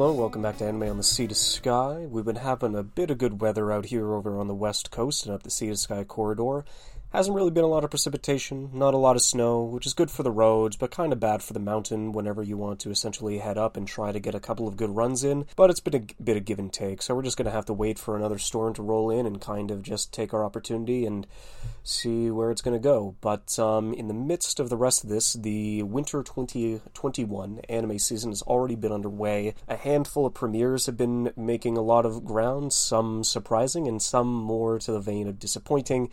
Hello, welcome back to Anime on the Sea to Sky. We've been having a bit of good weather out here over on the west coast and up the Sea to Sky corridor. Hasn't really been a lot of precipitation, not a lot of snow, which is good for the roads, but kind of bad for the mountain whenever you want to essentially head up and try to get a couple of good runs in. But it's been a bit of give and take, so we're just going to have to wait for another storm to roll in and kind of just take our opportunity and see where it's going to go. But um, in the midst of the rest of this, the winter 2021 anime season has already been underway. A handful of premieres have been making a lot of ground, some surprising and some more to the vein of disappointing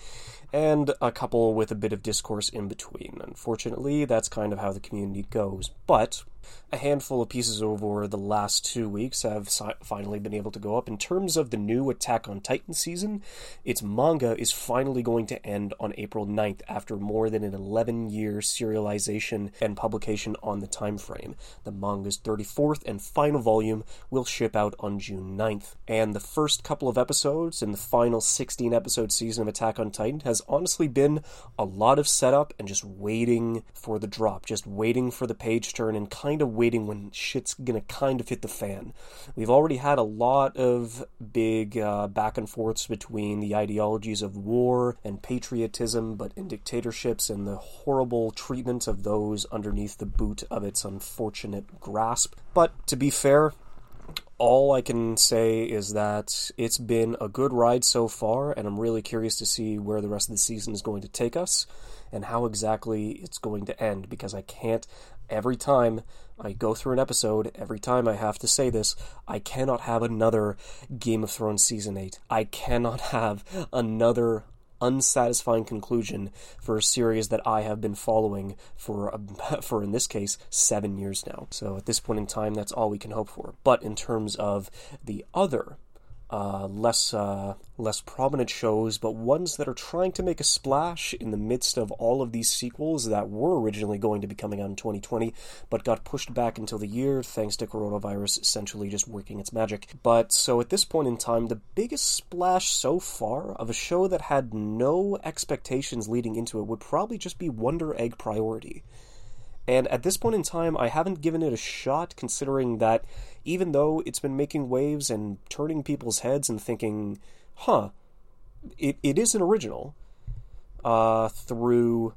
and a couple with a bit of discourse in between. Unfortunately, that's kind of how the community goes. But a handful of pieces over the last two weeks have si- finally been able to go up. In terms of the new Attack on Titan season, its manga is finally going to end on April 9th after more than an 11 year serialization and publication on the time frame. The manga's 34th and final volume will ship out on June 9th. And the first couple of episodes in the final 16 episode season of Attack on Titan has honestly been a lot of setup and just waiting for the drop, just waiting for the page turn and kind kind of waiting when shit's gonna kind of hit the fan. We've already had a lot of big uh, back and forths between the ideologies of war and patriotism, but in dictatorships and the horrible treatment of those underneath the boot of its unfortunate grasp. But to be fair, all I can say is that it's been a good ride so far, and I'm really curious to see where the rest of the season is going to take us and how exactly it's going to end because I can't, every time I go through an episode, every time I have to say this, I cannot have another Game of Thrones season 8. I cannot have another unsatisfying conclusion for a series that I have been following for for in this case 7 years now. So at this point in time that's all we can hope for. But in terms of the other uh, less uh, less prominent shows, but ones that are trying to make a splash in the midst of all of these sequels that were originally going to be coming out in 2020, but got pushed back until the year thanks to coronavirus essentially just working its magic. But so at this point in time, the biggest splash so far of a show that had no expectations leading into it would probably just be Wonder Egg Priority. And at this point in time, I haven't given it a shot, considering that even though it's been making waves and turning people's heads and thinking, huh, it, it is an original uh, through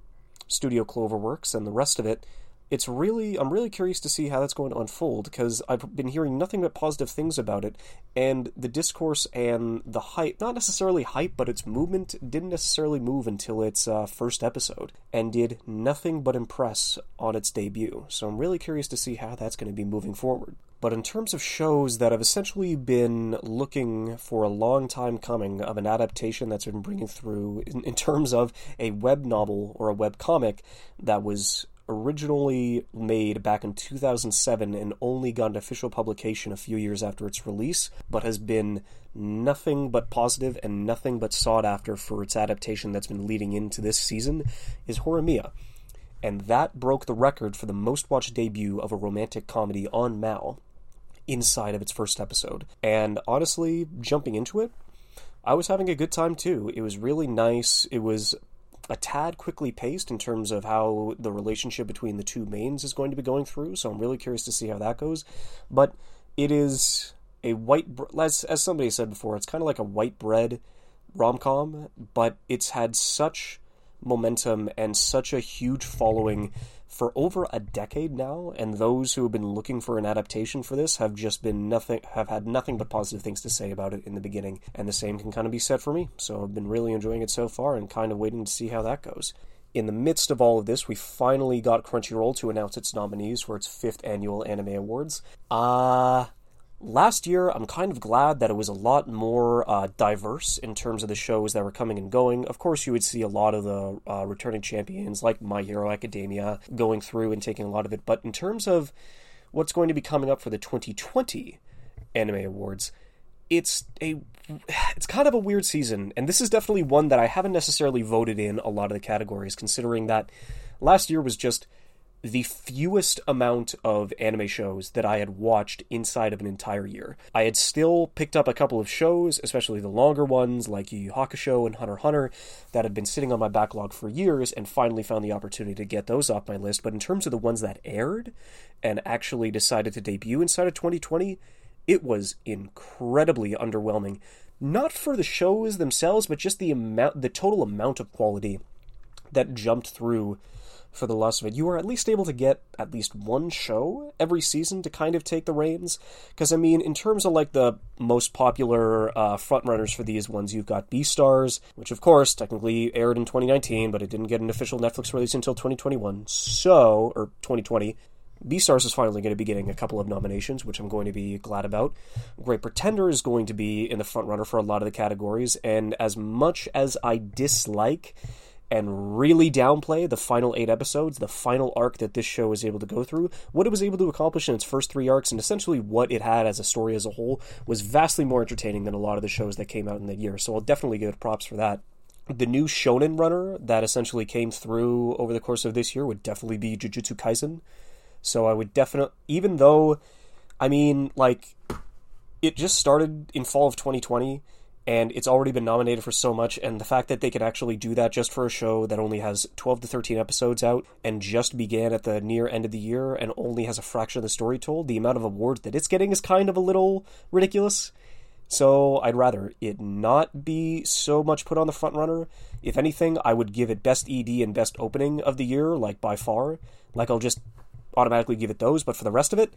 Studio Cloverworks and the rest of it, it's really I'm really curious to see how that's going to unfold because I've been hearing nothing but positive things about it, and the discourse and the hype not necessarily hype, but its movement didn't necessarily move until its uh, first episode, and did nothing but impress on its debut. So I'm really curious to see how that's going to be moving forward. But in terms of shows that have essentially been looking for a long time coming of an adaptation that's been bringing through, in, in terms of a web novel or a web comic that was originally made back in 2007 and only got official publication a few years after its release, but has been nothing but positive and nothing but sought after for its adaptation that's been leading into this season, is Horimiya. And that broke the record for the most watched debut of a romantic comedy on Mal inside of its first episode. And honestly, jumping into it, I was having a good time too. It was really nice. It was a tad quickly paced in terms of how the relationship between the two mains is going to be going through. So I'm really curious to see how that goes. But it is a white, as as somebody said before, it's kind of like a white bread rom com, but it's had such momentum and such a huge following for over a decade now, and those who have been looking for an adaptation for this have just been nothing have had nothing but positive things to say about it in the beginning, and the same can kind of be said for me. So I've been really enjoying it so far and kind of waiting to see how that goes. In the midst of all of this, we finally got Crunchyroll to announce its nominees for its fifth annual Anime Awards. Uh last year, I'm kind of glad that it was a lot more uh, diverse in terms of the shows that were coming and going. Of course, you would see a lot of the uh, returning champions like My Hero Academia going through and taking a lot of it. But in terms of what's going to be coming up for the 2020 Anime Awards, it's a it's kind of a weird season, and this is definitely one that I haven't necessarily voted in a lot of the categories, considering that last year was just the fewest amount of anime shows that I had watched inside of an entire year. I had still picked up a couple of shows, especially the longer ones like Yu Yu Hakusho and Hunter Hunter, that had been sitting on my backlog for years, and finally found the opportunity to get those off my list. But in terms of the ones that aired and actually decided to debut inside of 2020, it was incredibly underwhelming. Not for the shows themselves, but just the amount, the total amount of quality that jumped through for the loss of it. You were at least able to get at least one show every season to kind of take the reins. Because, I mean, in terms of like the most popular uh, frontrunners for these ones, you've got Beastars, which of course technically aired in 2019, but it didn't get an official Netflix release until 2021. So, or 2020. Beastars is finally going to be getting a couple of nominations, which I'm going to be glad about. Great Pretender is going to be in the front runner for a lot of the categories, and as much as I dislike and really downplay the final eight episodes, the final arc that this show was able to go through, what it was able to accomplish in its first three arcs, and essentially what it had as a story as a whole, was vastly more entertaining than a lot of the shows that came out in the year. So I'll definitely give it props for that. The new shonen runner that essentially came through over the course of this year would definitely be Jujutsu Kaisen. So I would definitely, even though, I mean, like, it just started in fall of 2020 and it's already been nominated for so much and the fact that they could actually do that just for a show that only has 12 to 13 episodes out and just began at the near end of the year and only has a fraction of the story told the amount of awards that it's getting is kind of a little ridiculous. So i'd rather it not be so much put on the front runner. If anything i would give it best ed and best opening of the year like by far. Like i'll just automatically give it those but for the rest of it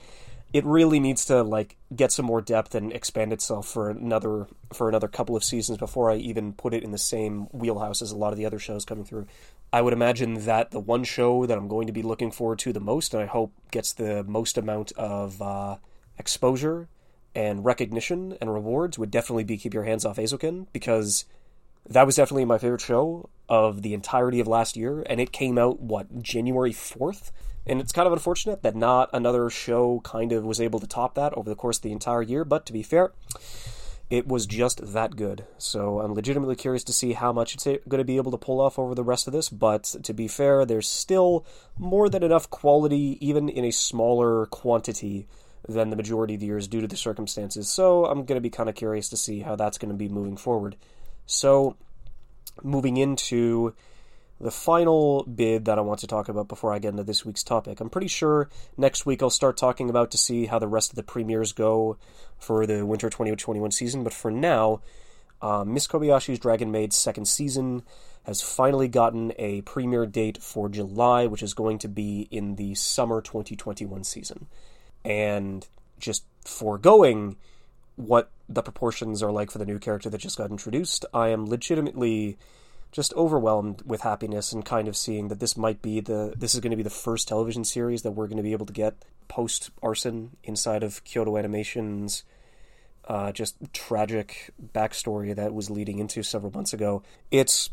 it really needs to like get some more depth and expand itself for another for another couple of seasons before I even put it in the same wheelhouse as a lot of the other shows coming through. I would imagine that the one show that I'm going to be looking forward to the most, and I hope gets the most amount of uh, exposure and recognition and rewards, would definitely be Keep Your Hands Off Eizouken because that was definitely my favorite show of the entirety of last year, and it came out what January fourth and it's kind of unfortunate that not another show kind of was able to top that over the course of the entire year, but to be fair, it was just that good. So I'm legitimately curious to see how much it's going to be able to pull off over the rest of this, but to be fair, there's still more than enough quality, even in a smaller quantity than the majority of the years due to the circumstances. So I'm going to be kind of curious to see how that's going to be moving forward. So moving into the final bid that I want to talk about before I get into this week's topic. I'm pretty sure next week I'll start talking about to see how the rest of the premieres go for the winter 2021 season, but for now, uh, Miss Kobayashi's Dragon Maid's second season has finally gotten a premiere date for July, which is going to be in the summer 2021 season. And just foregoing what the proportions are like for the new character that just got introduced, I am legitimately just overwhelmed with happiness and kind of seeing that this might be the this is going to be the first television series that we're going to be able to get post arson inside of Kyoto Animation's uh, just tragic backstory that was leading into several months ago. It's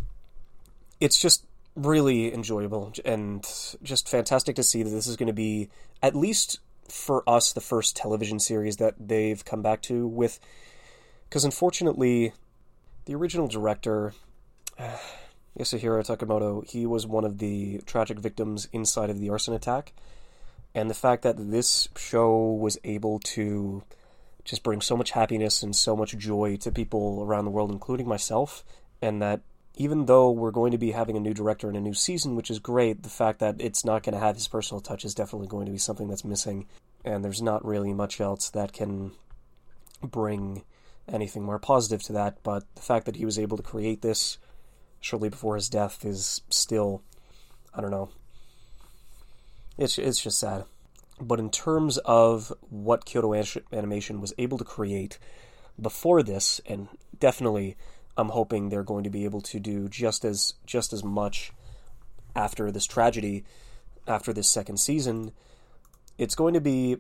it's just really enjoyable and just fantastic to see that this is going to be at least for us the first television series that they've come back to with because unfortunately the original director uh, Yasuhiro Takemoto, he was one of the tragic victims inside of the arson attack. And the fact that this show was able to just bring so much happiness and so much joy to people around the world, including myself, and that even though we're going to be having a new director and a new season, which is great, the fact that it's not going to have his personal touch is definitely going to be something that's missing. And there's not really much else that can bring anything more positive to that. But the fact that he was able to create this shortly before his death is still, I don't know. It's it's just sad. But in terms of what Kyoto Animation was able to create before this, and definitely, I'm hoping they're going to be able to do just as just as much after this tragedy, after this second season. It's going to be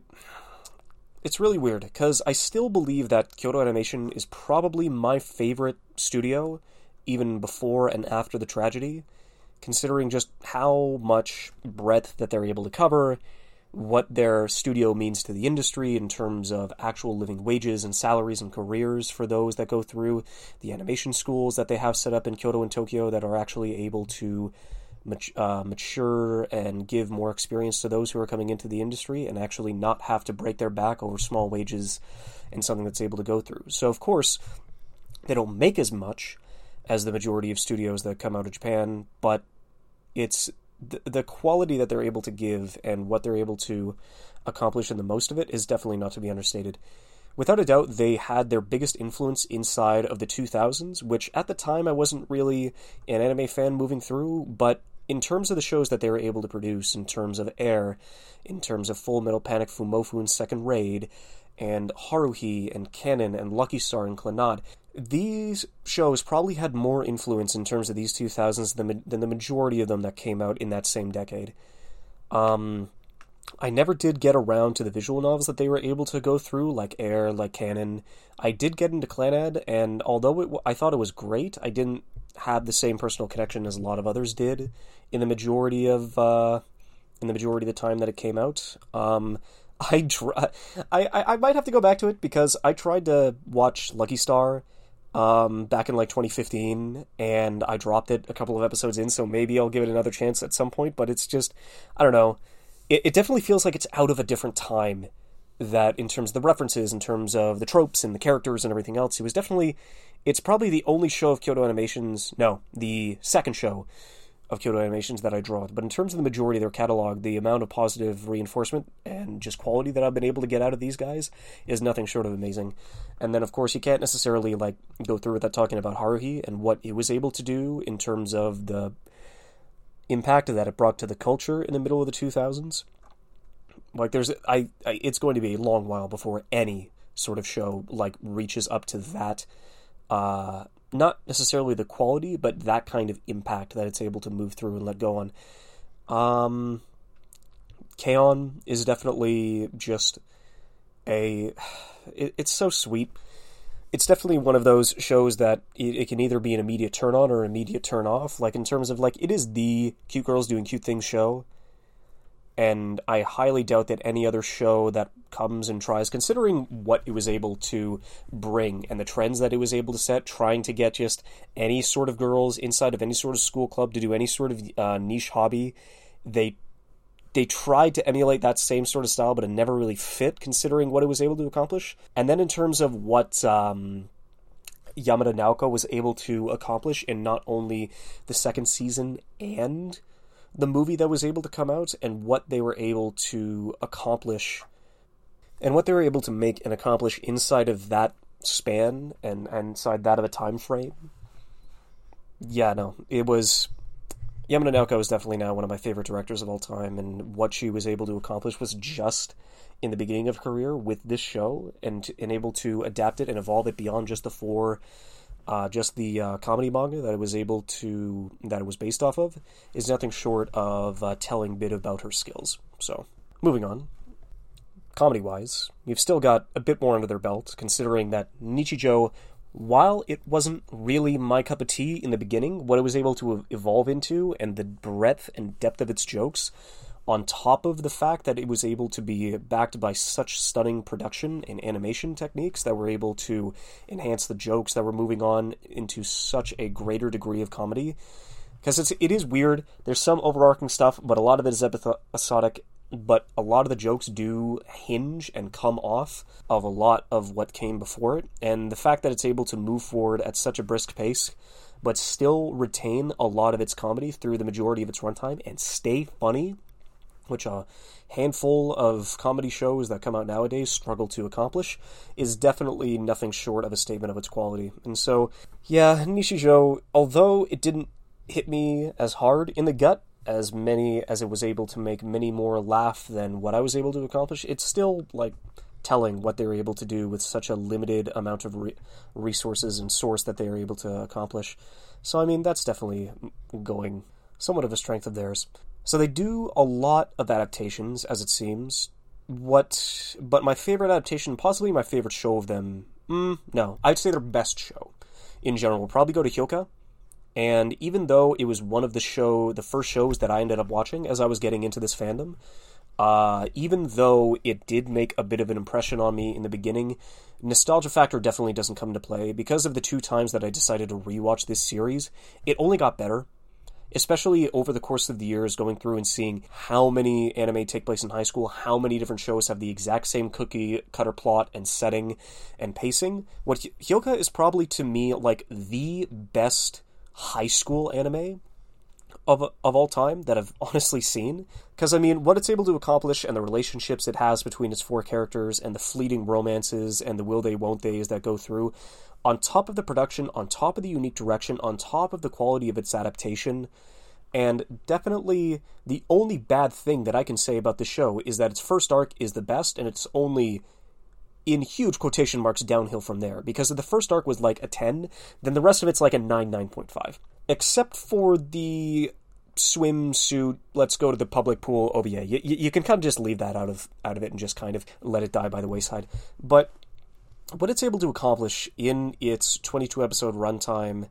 it's really weird because I still believe that Kyoto Animation is probably my favorite studio even before and after the tragedy, considering just how much breadth that they're able to cover, what their studio means to the industry in terms of actual living wages and salaries and careers for those that go through the animation schools that they have set up in Kyoto and Tokyo that are actually able to uh, mature and give more experience to those who are coming into the industry and actually not have to break their back over small wages and something that's able to go through. So, of course, they don't make as much, as the majority of studios that come out of Japan, but it's the quality that they're able to give and what they're able to accomplish in the most of it is definitely not to be understated. Without a doubt, they had their biggest influence inside of the 2000s, which at the time I wasn't really an anime fan moving through, but in terms of the shows that they were able to produce, in terms of Air, in terms of Full Metal Panic Fumoffu's Second Raid, and Haruhi, and Kanon, and Lucky Star, and Clannad, these shows probably had more influence in terms of these 2000s than, than the majority of them that came out in that same decade. Um, I never did get around to the visual novels that they were able to go through, like Air, like Kanon. I did get into Clannad, and although it, I thought it was great, I didn't have the same personal connection as a lot of others did in the majority of uh, in the majority of the time that it came out. Um, I, I, I I might have to go back to it because I tried to watch Lucky Star um, back in like 2015, and I dropped it a couple of episodes in, so maybe I'll give it another chance at some point. But it's just, I don't know. It, it definitely feels like it's out of a different time. That in terms of the references, in terms of the tropes and the characters and everything else, it was definitely. It's probably the only show of Kyoto Animations. No, the second show of Kyoto Animations that I draw. But in terms of the majority of their catalog, the amount of positive reinforcement and just quality that I've been able to get out of these guys is nothing short of amazing. And then, of course, you can't necessarily like go through without talking about Haruhi and what it was able to do in terms of the impact that it brought to the culture in the middle of the 2000s. Like, there's, I, I it's going to be a long while before any sort of show like reaches up to that uh, not necessarily the quality, but that kind of impact that it's able to move through and let go on. Um, K-On! is definitely just a. It, it's so sweet. It's definitely one of those shows that it, it, can either be an immediate turn on or immediate turn off. Like in terms of like it is the cute girls doing cute things show, and I highly doubt that any other show that comes and tries, considering what it was able to bring and the trends that it was able to set, trying to get just any sort of girls inside of any sort of school club to do any sort of uh, niche hobby, they they tried to emulate that same sort of style, but it never really fit, considering what it was able to accomplish. And then in terms of what um, Yamada Naoko was able to accomplish in not only the second season and the movie that was able to come out and what they were able to accomplish and what they were able to make and accomplish inside of that span and, and inside that of a time frame. Yeah, no, it was Yamada Naoko is definitely now one of my favorite directors of all time, and what she was able to accomplish was just in the beginning of her career with this show and, and able to adapt it and evolve it beyond just the four uh, just the uh, comedy manga that it was able to that it was based off of is nothing short of a telling bit about her skills. So, moving on. Comedy wise, you've still got a bit more under their belt, considering that Nichijou, while it wasn't really my cup of tea in the beginning, what it was able to evolve into and the breadth and depth of its jokes on top of the fact that it was able to be backed by such stunning production and animation techniques that were able to enhance the jokes that were moving on into such a greater degree of comedy. Because it's it is weird. There's some overarching stuff, but a lot of it is episodic. But a lot of the jokes do hinge and come off of a lot of what came before it, and the fact that it's able to move forward at such a brisk pace but still retain a lot of its comedy through the majority of its runtime and stay funny which a handful of comedy shows that come out nowadays struggle to accomplish, is definitely nothing short of a statement of its quality. And so, yeah, Nichijou, although it didn't hit me as hard in the gut as many as it was able to make many more laugh than what I was able to accomplish, it's still like telling what they were able to do with such a limited amount of re- resources and source that they were able to accomplish. So I mean, that's definitely going somewhat of a strength of theirs. So they do a lot of adaptations, as it seems. What, but my favorite adaptation, possibly my favorite show of them, mm, no, I'd say their best show in general will probably go to Hyouka. And even though it was one of the show, the first shows that I ended up watching as I was getting into this fandom, uh, even though it did make a bit of an impression on me in the beginning, nostalgia factor definitely doesn't come into play because of the two times that I decided to rewatch this series. It only got better especially over the course of the years, going through and seeing how many anime take place in high school, how many different shows have the exact same cookie cutter plot and setting and pacing. What Hyouka is probably to me like the best high school anime of of all time that I've honestly seen. Because I mean, what it's able to accomplish and the relationships it has between its four characters and the fleeting romances and the will they won't they's that go through, on top of the production, on top of the unique direction, on top of the quality of its adaptation. And definitely the only bad thing that I can say about the show is that its first arc is the best, and it's only in huge quotation marks downhill from there. Because the first arc was like a 10 then the rest of it's like a 9 9.5 except for the swimsuit let's go to the public pool yeah you, you can kind of just leave that out of out of it and just kind of let it die by the wayside. But what it's able to accomplish in its 22 episode runtime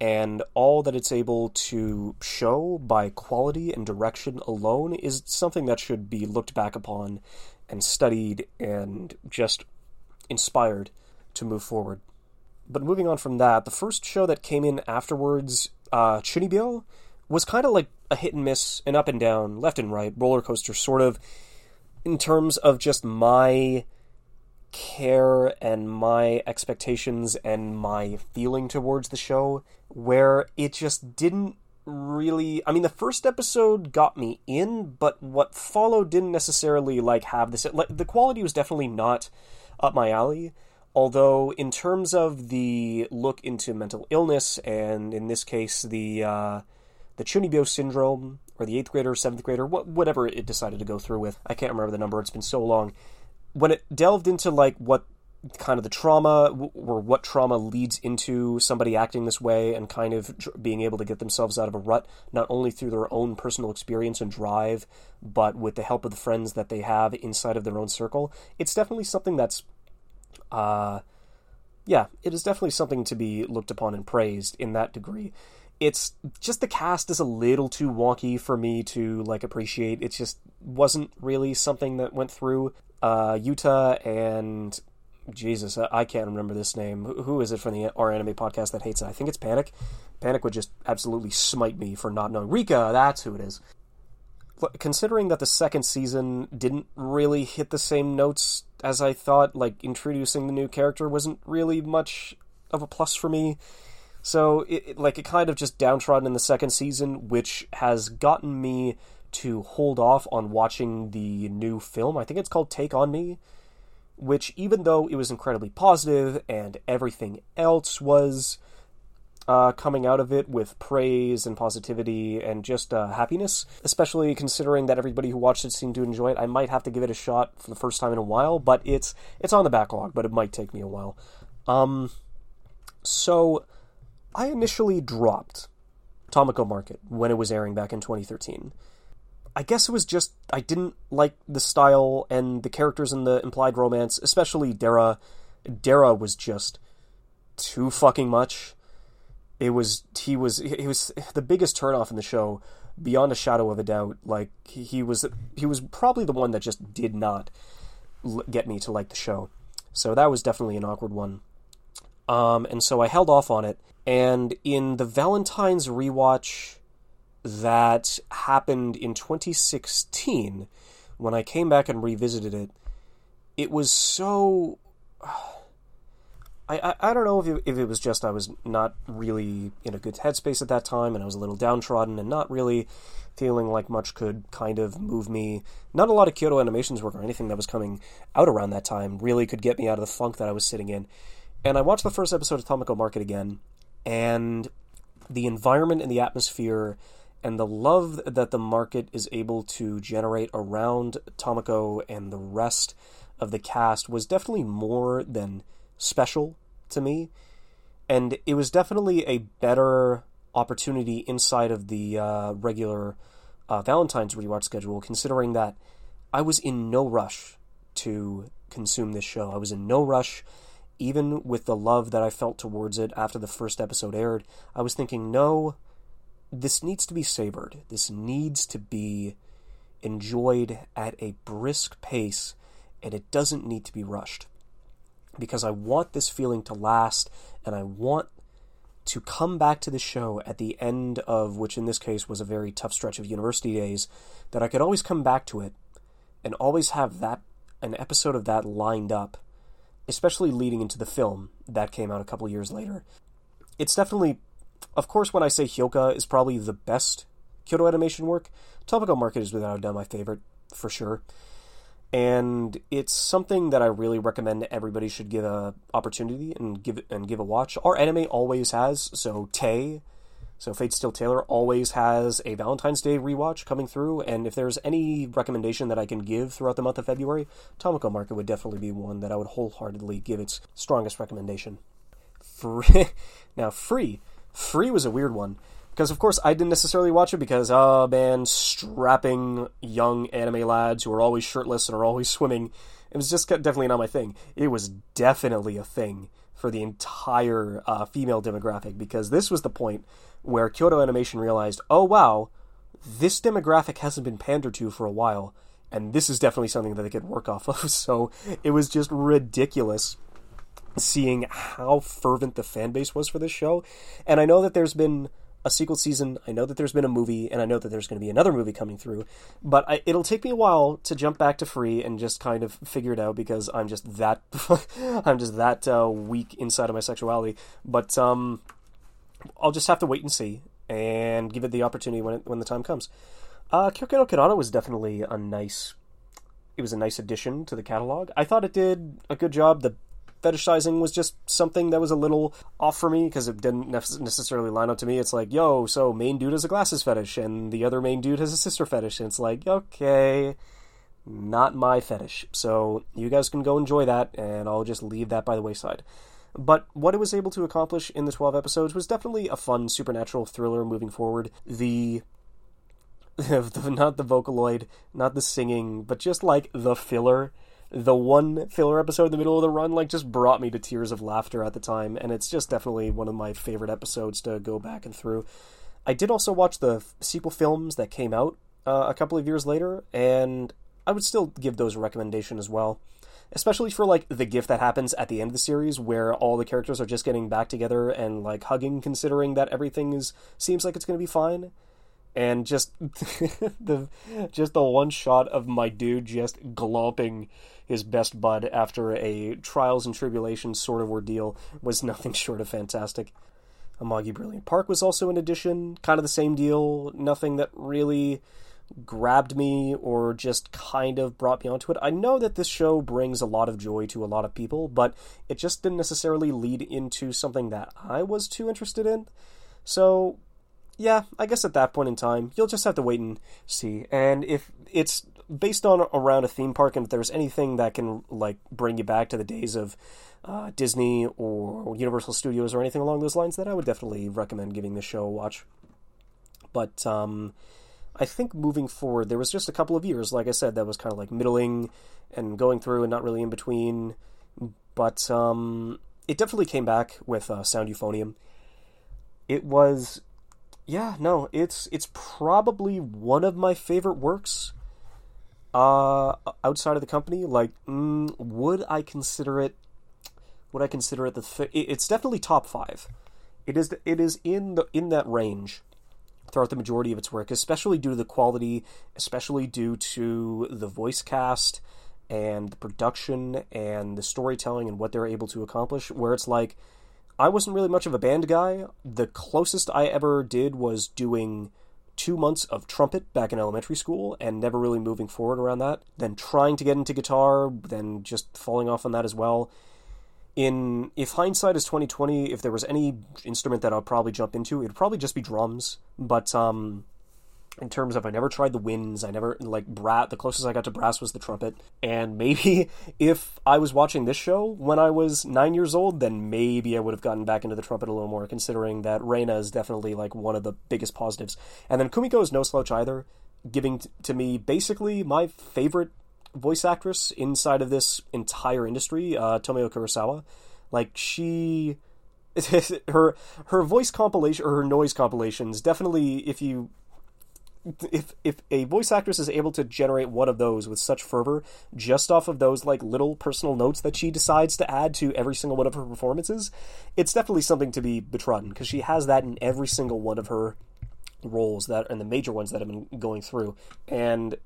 and all that it's able to show by quality and direction alone is something that should be looked back upon and studied and just inspired to move forward. But moving on from that, the first show that came in afterwards, uh, Chunibyo, was kind of like a hit and miss, an up and down, left and right, roller coaster, sort of, in terms of just my care and my expectations and my feeling towards the show, where it just didn't really I mean the first episode got me in, but what followed didn't necessarily like have this like, the quality was definitely not up my alley. Although in terms of the look into mental illness and in this case the uh, the Chunibyo syndrome or the eighth grader, seventh grader, wh- whatever it decided to go through with, I can't remember the number. It's been so long. When it delved into like what kind of the trauma or what trauma leads into somebody acting this way and kind of being able to get themselves out of a rut not only through their own personal experience and drive but with the help of the friends that they have inside of their own circle. It's definitely something that's uh yeah it is definitely something to be looked upon and praised in that degree. It's just the cast is a little too wonky for me to like appreciate. It just wasn't really something that went through uh yuta and Jesus, I can't remember this name. Who is it from the our anime podcast that hates it? I think it's Panic. Panic would just absolutely smite me for not knowing. Rika, that's who it is. Considering that the second season didn't really hit the same notes as I thought, like introducing the new character wasn't really much of a plus for me. So, it, it, like, it kind of just downtrodden in the second season, which has gotten me to hold off on watching the new film. I think it's called Take on Me which, even though it was incredibly positive and everything else was uh, coming out of it with praise and positivity and just uh, happiness, especially considering that everybody who watched it seemed to enjoy it, I might have to give it a shot for the first time in a while. But it's it's on the backlog, but it might take me a while. Um, so I initially dropped Tamako Market when it was airing back in 2013. I guess it was just I didn't like the style and the characters in the implied romance, especially Dera. Dera was just too fucking much. It was he was he was the biggest turnoff in the show beyond a shadow of a doubt. Like he was he was probably the one that just did not get me to like the show. So that was definitely an awkward one. Um, and so I held off on it. And in the Valentine's rewatch that happened in 2016 when I came back and revisited it. It was so. I, I, I don't know if it, if it was just I was not really in a good headspace at that time and I was a little downtrodden and not really feeling like much could kind of move me. Not a lot of Kyoto Animations work or anything that was coming out around that time really could get me out of the funk that I was sitting in. And I watched the first episode of Tamako Market again, and the environment and the atmosphere and the love that the market is able to generate around Tamako and the rest of the cast was definitely more than special to me. And it was definitely a better opportunity inside of the uh, regular uh, Valentine's rewatch schedule, considering that I was in no rush to consume this show. I was in no rush, even with the love that I felt towards it after the first episode aired. I was thinking, no, this needs to be savored. This needs to be enjoyed at a brisk pace, and it doesn't need to be rushed. Because I want this feeling to last, and I want to come back to the show at the end of, which in this case was a very tough stretch of university days, that I could always come back to it and always have that an episode of that lined up, especially leading into the film that came out a couple years later. It's definitely of course, when I say Hyouka is probably the best Kyoto Animation work, Tamako Market is without a doubt my favorite, for sure. And it's something that I really recommend everybody should give a opportunity and give and give a watch. Our anime always has, so Tay, so Fate Steel Tailor always has a Valentine's Day rewatch coming through, and if there's any recommendation that I can give throughout the month of February, Tamako Market would definitely be one that I would wholeheartedly give its strongest recommendation. Free, now free, free was a weird one because of course I didn't necessarily watch it because oh man, strapping young anime lads who are always shirtless and are always swimming. It was just definitely not my thing. It was definitely a thing for the entire uh, female demographic because this was the point where Kyoto Animation realized, oh wow, this demographic hasn't been pandered to for a while, and this is definitely something that they could work off of. So it was just ridiculous seeing how fervent the fan base was for this show. And I know that there's been a sequel season. I know that there's been a movie, and I know that there's going to be another movie coming through. But I, it'll take me a while to jump back to free and just kind of figure it out because I'm just that I'm just that uh, weak inside of my sexuality. But um, I'll just have to wait and see and give it the opportunity when it, when the time comes. Uh, Kyoukai no was definitely a nice. It was a nice addition to the catalog. I thought it did a good job. The fetishizing was just something that was a little off for me because it didn't necessarily line up to me. It's like, yo, so main dude has a glasses fetish and the other main dude has a sister fetish. And it's like, okay, not my fetish. So you guys can go enjoy that, and I'll just leave that by the wayside. But what it was able to accomplish in the 12 episodes was definitely a fun supernatural thriller moving forward. The not the vocaloid, not the singing, but just like the filler the one filler episode in the middle of the run like just brought me to tears of laughter at the time and it's just definitely one of my favorite episodes to go back and through. I did also watch the sequel films that came out uh, a couple of years later and i would still give those a recommendation as well. Especially for like the gift that happens at the end of the series where all the characters are just getting back together and like hugging considering that everything is seems like it's going to be fine. And just the just the one shot of my dude just glomping his best bud after a trials and tribulations sort of ordeal was nothing short of fantastic. Amagi Brilliant Park was also an addition, kind of the same deal, nothing that really grabbed me or just kind of brought me onto it. I know that this show brings a lot of joy to a lot of people, but it just didn't necessarily lead into something that I was too interested in. So, yeah, I guess at that point in time, you'll just have to wait and see. And if it's based on around a theme park, and if there's anything that can like bring you back to the days of uh, Disney or Universal Studios or anything along those lines, then I would definitely recommend giving this show a watch. But um, I think moving forward, there was just a couple of years, like I said, that was kind of like middling and going through and not really in between. But um, it definitely came back with uh, Sound Euphonium. It was, yeah, no, it's it's probably one of my favorite works. Uh, outside of the company, like, mm, would I consider it? Would I consider it the? Th- it's definitely top five. It is. It is in the in that range throughout the majority of its work, especially due to the quality, especially due to the voice cast and the production and the storytelling and what they're able to accomplish. Where it's like, I wasn't really much of a band guy. The closest I ever did was doing two months of trumpet back in elementary school and never really moving forward around that. Then trying to get into guitar, then just falling off on that as well in if hindsight is 2020 if there was any instrument that i'd probably jump into it'd probably just be drums but um in terms of i never tried the winds i never like brat the closest i got to brass was the trumpet and maybe if i was watching this show when i was nine years old then maybe i would have gotten back into the trumpet a little more considering that reina is definitely like one of the biggest positives and then kumiko is no slouch either giving t- to me basically my favorite voice actress inside of this entire industry, uh, Tomoyo Kurosawa. Like she, her her voice compilation or her noise compilations definitely. If you if if a voice actress is able to generate one of those with such fervor just off of those like little personal notes that she decides to add to every single one of her performances, it's definitely something to be betrodden because she has that in every single one of her roles that and the major ones that have been going through. And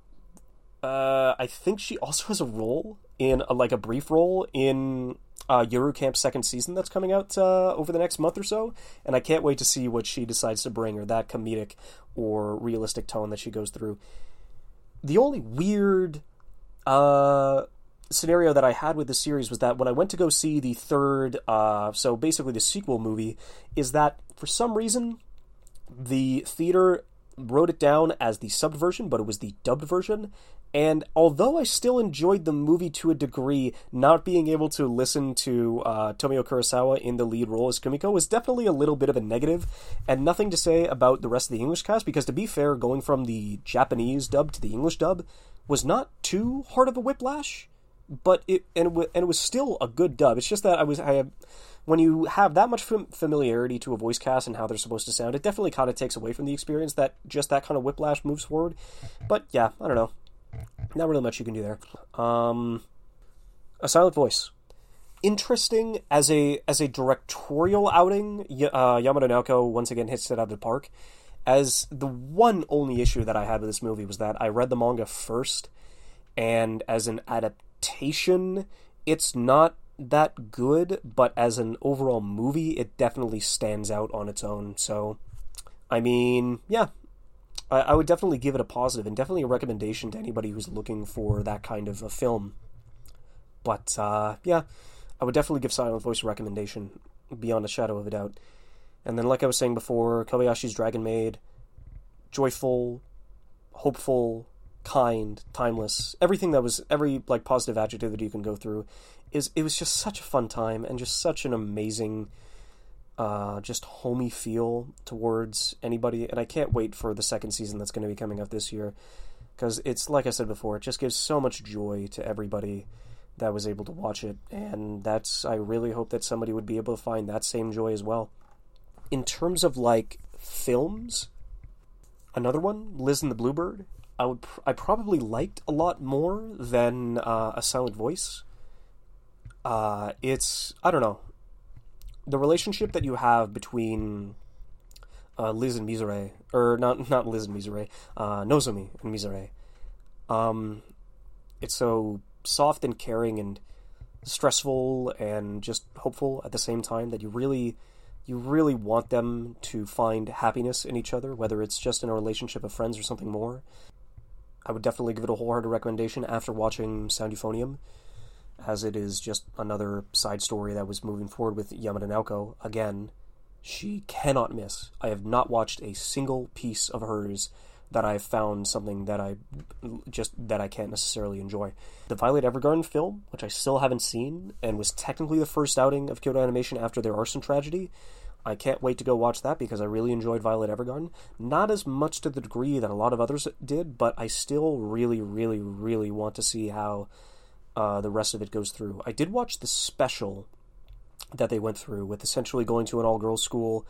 uh, I think she also has a role in a, like a brief role in uh, Yuru Camp's second season that's coming out uh, over the next month or so, and I can't wait to see what she decides to bring or that comedic or realistic tone that she goes through. The only weird uh, scenario that I had with the series was that when I went to go see the third, uh, so basically the sequel movie, is that for some reason the theater wrote it down as the subbed version, but it was the dubbed version. And although I still enjoyed the movie to a degree, not being able to listen to uh, Tomoyo Kurosawa in the lead role as Kumiko was definitely a little bit of a negative, and nothing to say about the rest of the English cast, because to be fair, going from the Japanese dub to the English dub was not too hard of a whiplash, but it and it, and it was still a good dub. It's just that I was I have when you have that much familiarity to a voice cast and how they're supposed to sound, it definitely kind of takes away from the experience that just that kind of whiplash moves forward. But yeah, I don't know. Not really much you can do there. Um, a silent voice. Interesting as a as a directorial outing. Uh, Yamada Naoko once again hits it out of the park. As the one only issue that I had with this movie was that I read the manga first, and as an adaptation, it's not that good, but as an overall movie, it definitely stands out on its own. So, I mean, yeah, I, I would definitely give it a positive and definitely a recommendation to anybody who's looking for that kind of a film. But uh, yeah, I would definitely give Silent Voice a recommendation beyond a shadow of a doubt. And then, like I was saying before, Kobayashi's Dragon Maid, joyful, hopeful, kind, timeless, everything that was every like positive adjective that you can go through is it was just such a fun time and just such an amazing uh, just homey feel towards anybody. And I can't wait for the second season that's going to be coming out this year because it's like I said before it just gives so much joy to everybody that was able to watch it. And that's I really hope that somebody would be able to find that same joy as well. In terms of like films another one Liz and the Bluebird I would I probably liked a lot more than uh, a silent voice. Uh, it's I don't know the relationship that you have between uh, Liz and Mizore, or not not Liz and Mizore, uh, Nozomi and Mizore. Um, it's so soft and caring and stressful and just hopeful at the same time that you really you really want them to find happiness in each other, whether it's just in a relationship of friends or something more. I would definitely give it a wholehearted recommendation after watching Sound Euphonium as it is just another side story that was moving forward with Yamada Naoko. Again, she cannot miss. I have not watched a single piece of hers that I've found something that I just that I can't necessarily enjoy. The Violet Evergarden film, which I still haven't seen, and was technically the first outing of Kyoto Animation after their arson tragedy. I can't wait to go watch that because I really enjoyed Violet Evergarden. Not as much to the degree that a lot of others did, but I still really, really, really want to see how uh, the rest of it goes through. I did watch the special that they went through with essentially going to an all girls school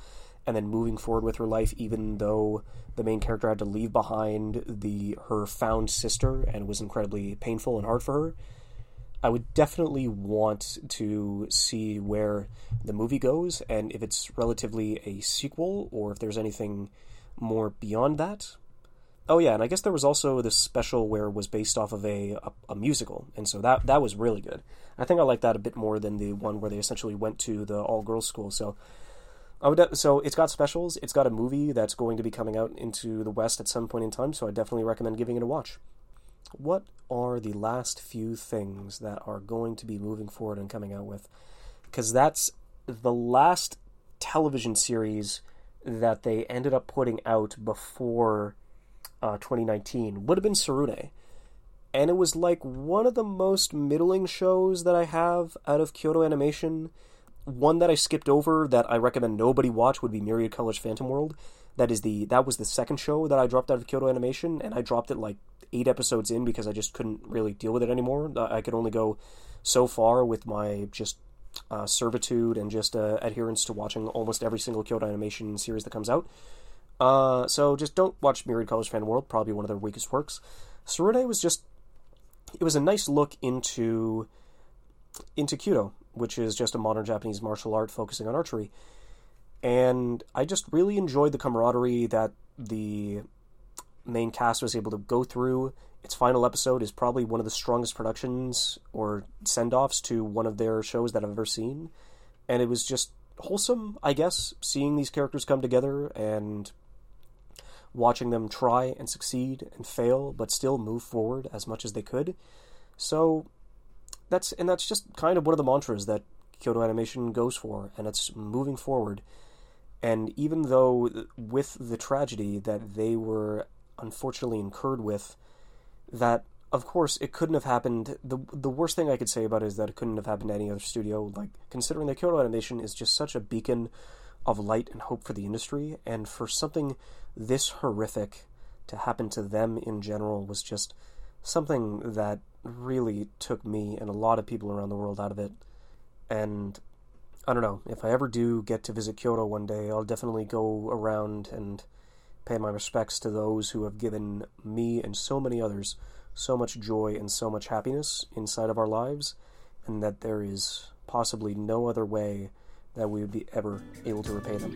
and then moving forward with her life, even though the main character had to leave behind the her found sister and was incredibly painful and hard for her. I would definitely want to see where the movie goes and if it's relatively a sequel or if there's anything more beyond that. Oh yeah, and I guess there was also this special where it was based off of a, a, a musical, and so that that was really good. I think I like that a bit more than the one where they essentially went to the all girls school. So I would so it's got specials. It's got a movie that's going to be coming out into the West at some point in time. So I definitely recommend giving it a watch. What are the last few things that are going to be moving forward and coming out with? Because that's the last television series that they ended up putting out before uh, 2019 would have been Tsurune. And it was like one of the most middling shows that I have out of Kyoto Animation. One that I skipped over that I recommend nobody watch would be Myriad Colors Phantom World. That is the that was the second show that I dropped out of Kyoto Animation, and I dropped it like eight episodes in because I just couldn't really deal with it anymore. I could only go so far with my just uh, servitude and just uh, adherence to watching almost every single Kyoto Animation series that comes out. Uh, so just don't watch Myriad Colors Phantom World, probably one of their weakest works. Tsurune was just it was a nice look into into Kyudo, which is just a modern Japanese martial art focusing on archery. And I just really enjoyed the camaraderie that the main cast was able to go through. Its final episode is probably one of the strongest productions or send offs to one of their shows that I've ever seen. And it was just wholesome, I guess, seeing these characters come together and watching them try and succeed and fail, but still move forward as much as they could. So that's and that's just kind of one of the mantras that Kyoto Animation goes for, and it's moving forward. And even though with the tragedy that they were unfortunately incurred with, that of course it couldn't have happened. the The worst thing I could say about it is that it couldn't have happened to any other studio. Like considering that Kyoto Animation is just such a beacon of light and hope for the industry, and for something this horrific to happen to them in general was just something that really took me and a lot of people around the world out of it. And I don't know, if I ever do get to visit Kyoto one day, I'll definitely go around and pay my respects to those who have given me and so many others so much joy and so much happiness inside of our lives, and that there is possibly no other way that we would be ever able to repay them.